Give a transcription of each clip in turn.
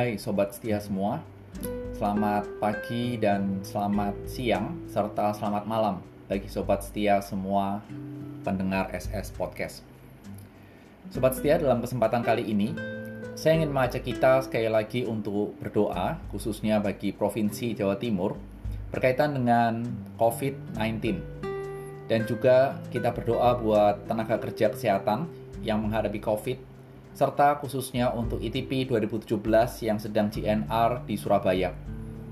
Hai sobat setia semua, selamat pagi dan selamat siang serta selamat malam bagi sobat setia semua pendengar SS Podcast. Sobat setia dalam kesempatan kali ini, saya ingin mengajak kita sekali lagi untuk berdoa khususnya bagi Provinsi Jawa Timur berkaitan dengan COVID-19 dan juga kita berdoa buat tenaga kerja kesehatan yang menghadapi COVID serta khususnya untuk ITP 2017 yang sedang GNR di Surabaya.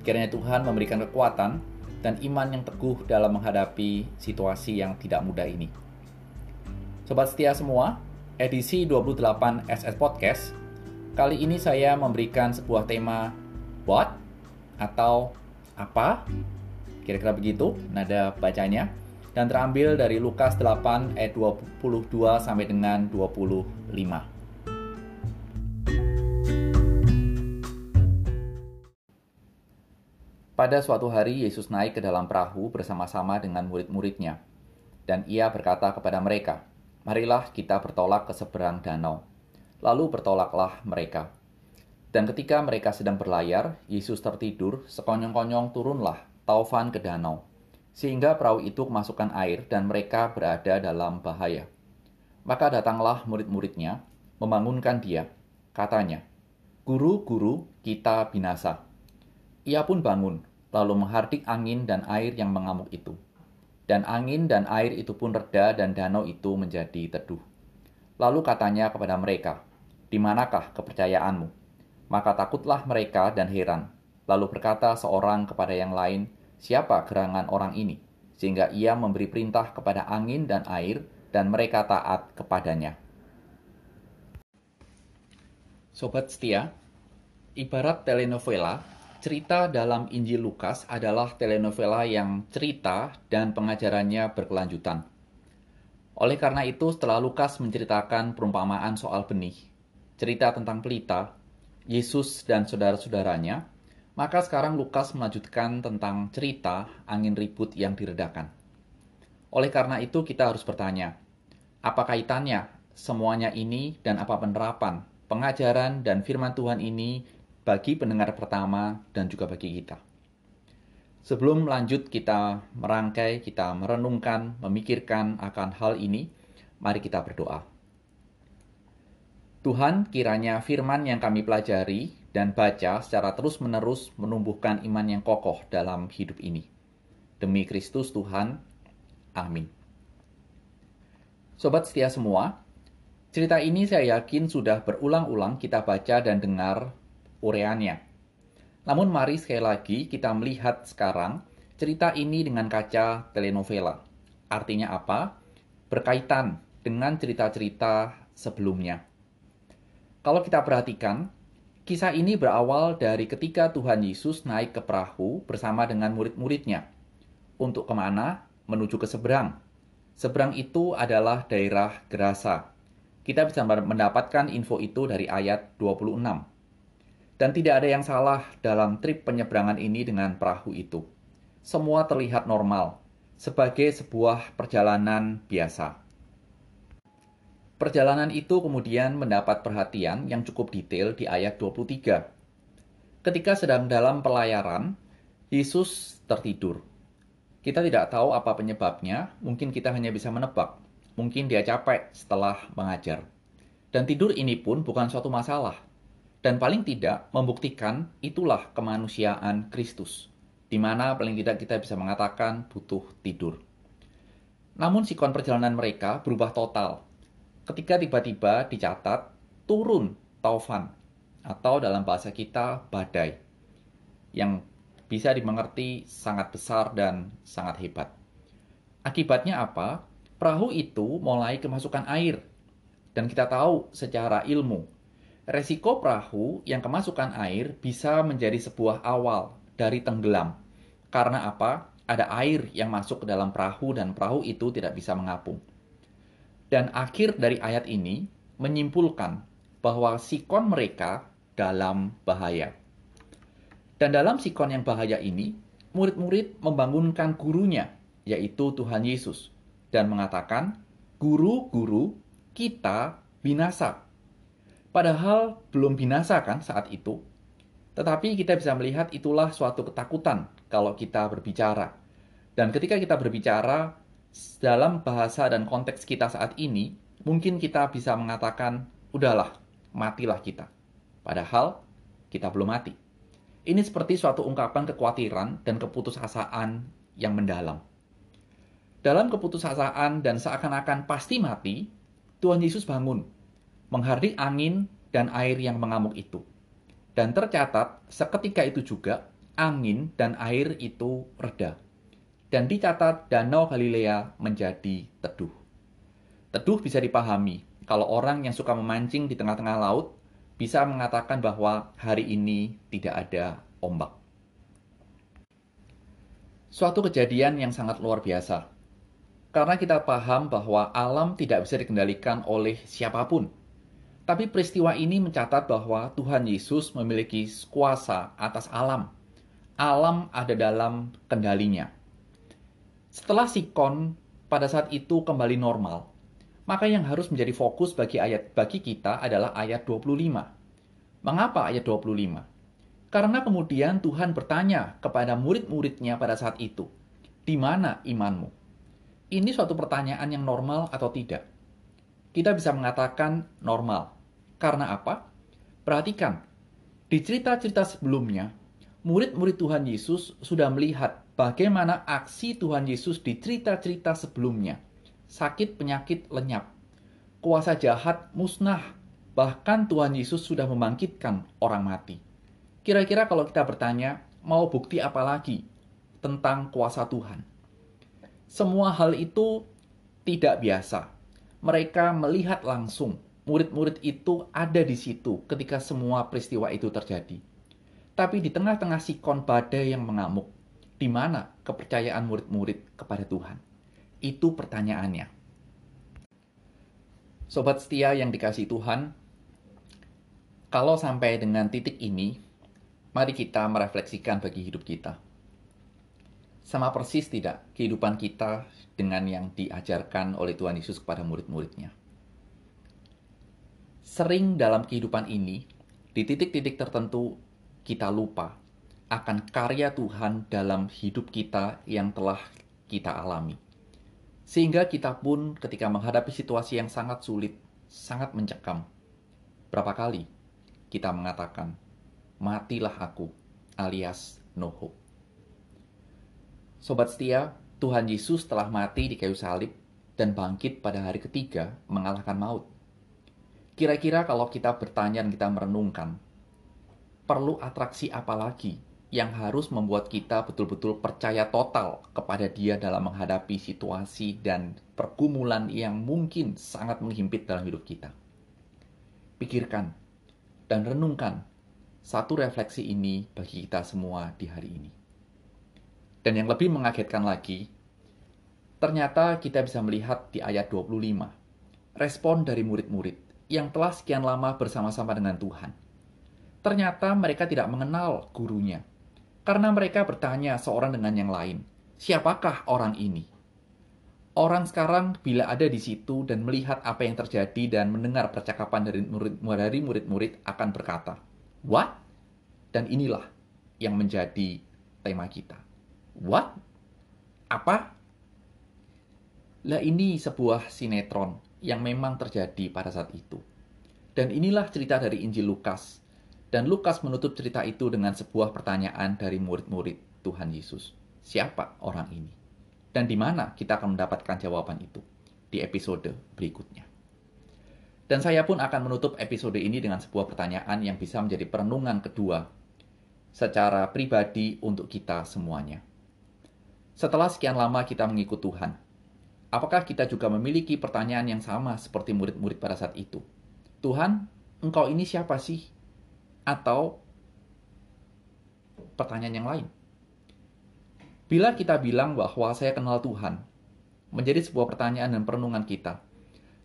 Kiranya Tuhan memberikan kekuatan dan iman yang teguh dalam menghadapi situasi yang tidak mudah ini. Sobat setia semua, edisi 28 SS Podcast, kali ini saya memberikan sebuah tema What? Atau apa? Kira-kira begitu nada bacanya dan terambil dari Lukas 8 ayat 22 sampai dengan 25. Pada suatu hari Yesus naik ke dalam perahu bersama-sama dengan murid-muridnya. Dan ia berkata kepada mereka, Marilah kita bertolak ke seberang danau. Lalu bertolaklah mereka. Dan ketika mereka sedang berlayar, Yesus tertidur, sekonyong-konyong turunlah taufan ke danau. Sehingga perahu itu kemasukan air dan mereka berada dalam bahaya. Maka datanglah murid-muridnya, membangunkan dia. Katanya, Guru, guru, kita binasa. Ia pun bangun, lalu menghardik angin dan air yang mengamuk itu. Dan angin dan air itu pun reda dan danau itu menjadi teduh. Lalu katanya kepada mereka, Di manakah kepercayaanmu? Maka takutlah mereka dan heran. Lalu berkata seorang kepada yang lain, Siapa gerangan orang ini? Sehingga ia memberi perintah kepada angin dan air, dan mereka taat kepadanya. Sobat setia, ibarat telenovela Cerita dalam Injil Lukas adalah telenovela yang cerita dan pengajarannya berkelanjutan. Oleh karena itu, setelah Lukas menceritakan perumpamaan soal benih, cerita tentang pelita, Yesus dan saudara-saudaranya, maka sekarang Lukas melanjutkan tentang cerita angin ribut yang diredakan. Oleh karena itu, kita harus bertanya, apa kaitannya semuanya ini dan apa penerapan pengajaran dan firman Tuhan ini bagi pendengar pertama dan juga bagi kita. Sebelum lanjut kita merangkai, kita merenungkan, memikirkan akan hal ini, mari kita berdoa. Tuhan, kiranya firman yang kami pelajari dan baca secara terus-menerus menumbuhkan iman yang kokoh dalam hidup ini. Demi Kristus Tuhan, amin. Sobat setia semua, cerita ini saya yakin sudah berulang-ulang kita baca dan dengar ureannya. Namun mari sekali lagi kita melihat sekarang cerita ini dengan kaca telenovela. Artinya apa? Berkaitan dengan cerita-cerita sebelumnya. Kalau kita perhatikan, kisah ini berawal dari ketika Tuhan Yesus naik ke perahu bersama dengan murid-muridnya. Untuk ke mana? Menuju ke seberang. Seberang itu adalah daerah Gerasa. Kita bisa mendapatkan info itu dari ayat 26. Dan tidak ada yang salah dalam trip penyeberangan ini dengan perahu itu. Semua terlihat normal, sebagai sebuah perjalanan biasa. Perjalanan itu kemudian mendapat perhatian yang cukup detail di ayat 23. Ketika sedang dalam pelayaran, Yesus tertidur. Kita tidak tahu apa penyebabnya, mungkin kita hanya bisa menebak. Mungkin dia capek setelah mengajar. Dan tidur ini pun bukan suatu masalah, dan paling tidak membuktikan itulah kemanusiaan Kristus, di mana paling tidak kita bisa mengatakan butuh tidur. Namun sikon perjalanan mereka berubah total ketika tiba-tiba dicatat turun taufan atau dalam bahasa kita badai yang bisa dimengerti sangat besar dan sangat hebat. Akibatnya apa? Perahu itu mulai kemasukan air. Dan kita tahu secara ilmu resiko perahu yang kemasukan air bisa menjadi sebuah awal dari tenggelam. Karena apa? Ada air yang masuk ke dalam perahu dan perahu itu tidak bisa mengapung. Dan akhir dari ayat ini menyimpulkan bahwa sikon mereka dalam bahaya. Dan dalam sikon yang bahaya ini, murid-murid membangunkan gurunya, yaitu Tuhan Yesus, dan mengatakan, "Guru-guru, kita binasa." Padahal belum binasa kan saat itu. Tetapi kita bisa melihat itulah suatu ketakutan kalau kita berbicara. Dan ketika kita berbicara dalam bahasa dan konteks kita saat ini, mungkin kita bisa mengatakan, udahlah, matilah kita. Padahal kita belum mati. Ini seperti suatu ungkapan kekhawatiran dan keputusasaan yang mendalam. Dalam keputusasaan dan seakan-akan pasti mati, Tuhan Yesus bangun, menghardik angin dan air yang mengamuk itu. Dan tercatat, seketika itu juga angin dan air itu reda. Dan dicatat Danau Galilea menjadi teduh. Teduh bisa dipahami kalau orang yang suka memancing di tengah-tengah laut bisa mengatakan bahwa hari ini tidak ada ombak. Suatu kejadian yang sangat luar biasa. Karena kita paham bahwa alam tidak bisa dikendalikan oleh siapa pun. Tapi peristiwa ini mencatat bahwa Tuhan Yesus memiliki kuasa atas alam. Alam ada dalam kendalinya. Setelah sikon pada saat itu kembali normal, maka yang harus menjadi fokus bagi ayat bagi kita adalah ayat 25. Mengapa ayat 25? Karena kemudian Tuhan bertanya kepada murid-muridnya pada saat itu, "Di mana imanmu?" Ini suatu pertanyaan yang normal atau tidak? Kita bisa mengatakan normal. Karena apa? Perhatikan, di cerita-cerita sebelumnya, murid-murid Tuhan Yesus sudah melihat bagaimana aksi Tuhan Yesus di cerita-cerita sebelumnya sakit penyakit lenyap. Kuasa jahat musnah. Bahkan Tuhan Yesus sudah membangkitkan orang mati. Kira-kira kalau kita bertanya, mau bukti apa lagi tentang kuasa Tuhan? Semua hal itu tidak biasa. Mereka melihat langsung murid-murid itu ada di situ ketika semua peristiwa itu terjadi. Tapi di tengah-tengah sikon badai yang mengamuk, di mana kepercayaan murid-murid kepada Tuhan? Itu pertanyaannya. Sobat setia yang dikasih Tuhan, kalau sampai dengan titik ini, mari kita merefleksikan bagi hidup kita. Sama persis tidak kehidupan kita dengan yang diajarkan oleh Tuhan Yesus kepada murid-muridnya. Sering dalam kehidupan ini, di titik-titik tertentu kita lupa akan karya Tuhan dalam hidup kita yang telah kita alami sehingga kita pun ketika menghadapi situasi yang sangat sulit, sangat mencekam. Berapa kali kita mengatakan, matilah aku, alias no hope. Sobat setia, Tuhan Yesus telah mati di kayu salib dan bangkit pada hari ketiga mengalahkan maut. Kira-kira kalau kita bertanya dan kita merenungkan, perlu atraksi apa lagi yang harus membuat kita betul-betul percaya total kepada Dia dalam menghadapi situasi dan pergumulan yang mungkin sangat menghimpit dalam hidup kita. Pikirkan dan renungkan satu refleksi ini bagi kita semua di hari ini. Dan yang lebih mengagetkan lagi, ternyata kita bisa melihat di ayat 25, respon dari murid-murid yang telah sekian lama bersama-sama dengan Tuhan. Ternyata mereka tidak mengenal gurunya, karena mereka bertanya seorang dengan yang lain, siapakah orang ini? Orang sekarang bila ada di situ dan melihat apa yang terjadi dan mendengar percakapan dari murid-murid akan berkata, What? Dan inilah yang menjadi tema kita. What? Apa? Lah ini sebuah sinetron yang memang terjadi pada saat itu. Dan inilah cerita dari Injil Lukas dan Lukas menutup cerita itu dengan sebuah pertanyaan dari murid-murid Tuhan Yesus. Siapa orang ini? Dan di mana kita akan mendapatkan jawaban itu? Di episode berikutnya. Dan saya pun akan menutup episode ini dengan sebuah pertanyaan yang bisa menjadi perenungan kedua secara pribadi untuk kita semuanya. Setelah sekian lama kita mengikut Tuhan, apakah kita juga memiliki pertanyaan yang sama seperti murid-murid pada saat itu? Tuhan, engkau ini siapa sih? atau pertanyaan yang lain. Bila kita bilang bahwa saya kenal Tuhan, menjadi sebuah pertanyaan dan perenungan kita.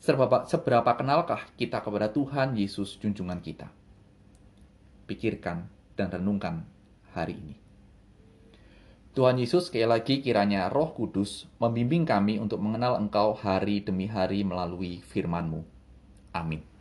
Seberapa, seberapa kenalkah kita kepada Tuhan Yesus junjungan kita? Pikirkan dan renungkan hari ini. Tuhan Yesus sekali lagi kiranya roh kudus membimbing kami untuk mengenal engkau hari demi hari melalui firman-Mu. Amin.